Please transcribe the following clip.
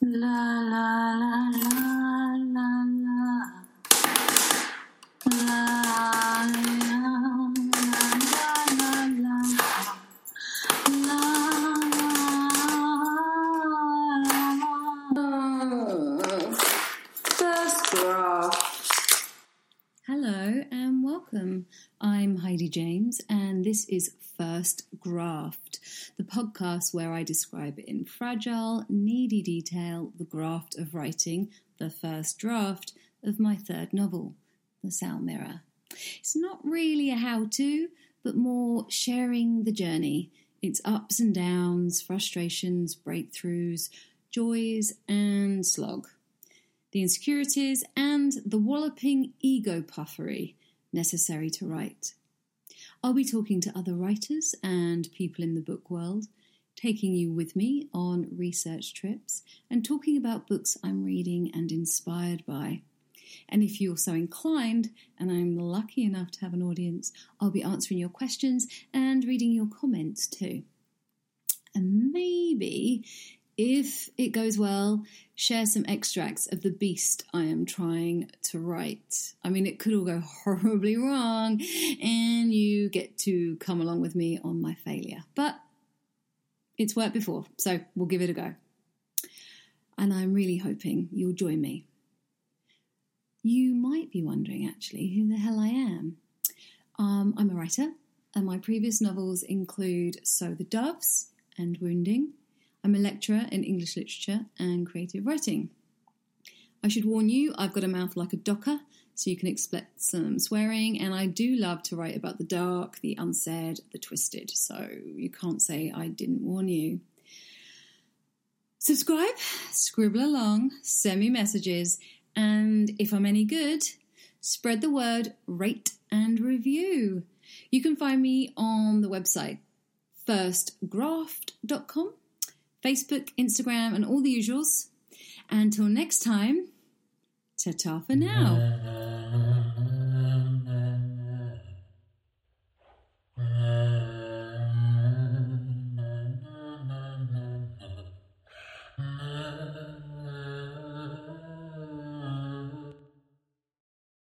啦啦啦啦啦啦啦。Welcome. I'm Heidi James, and this is First Graft, the podcast where I describe in fragile, needy detail the graft of writing the first draft of my third novel, The Sound Mirror. It's not really a how to, but more sharing the journey, its ups and downs, frustrations, breakthroughs, joys, and slog the insecurities, and the walloping ego puffery necessary to write. I'll be talking to other writers and people in the book world, taking you with me on research trips, and talking about books I'm reading and inspired by. And if you're so inclined, and I'm lucky enough to have an audience, I'll be answering your questions and reading your comments too. And maybe if it goes well, share some extracts of the beast I am trying to write. I mean, it could all go horribly wrong, and you get to come along with me on my failure. But it's worked before, so we'll give it a go. And I'm really hoping you'll join me. You might be wondering, actually, who the hell I am. Um, I'm a writer, and my previous novels include So the Doves and Wounding. I'm a lecturer in English literature and creative writing. I should warn you, I've got a mouth like a docker, so you can expect some swearing, and I do love to write about the dark, the unsaid, the twisted, so you can't say I didn't warn you. Subscribe, scribble along, send me messages, and if I'm any good, spread the word, rate, and review. You can find me on the website firstgraft.com Facebook, Instagram, and all the usuals. Until next time, ta ta for now.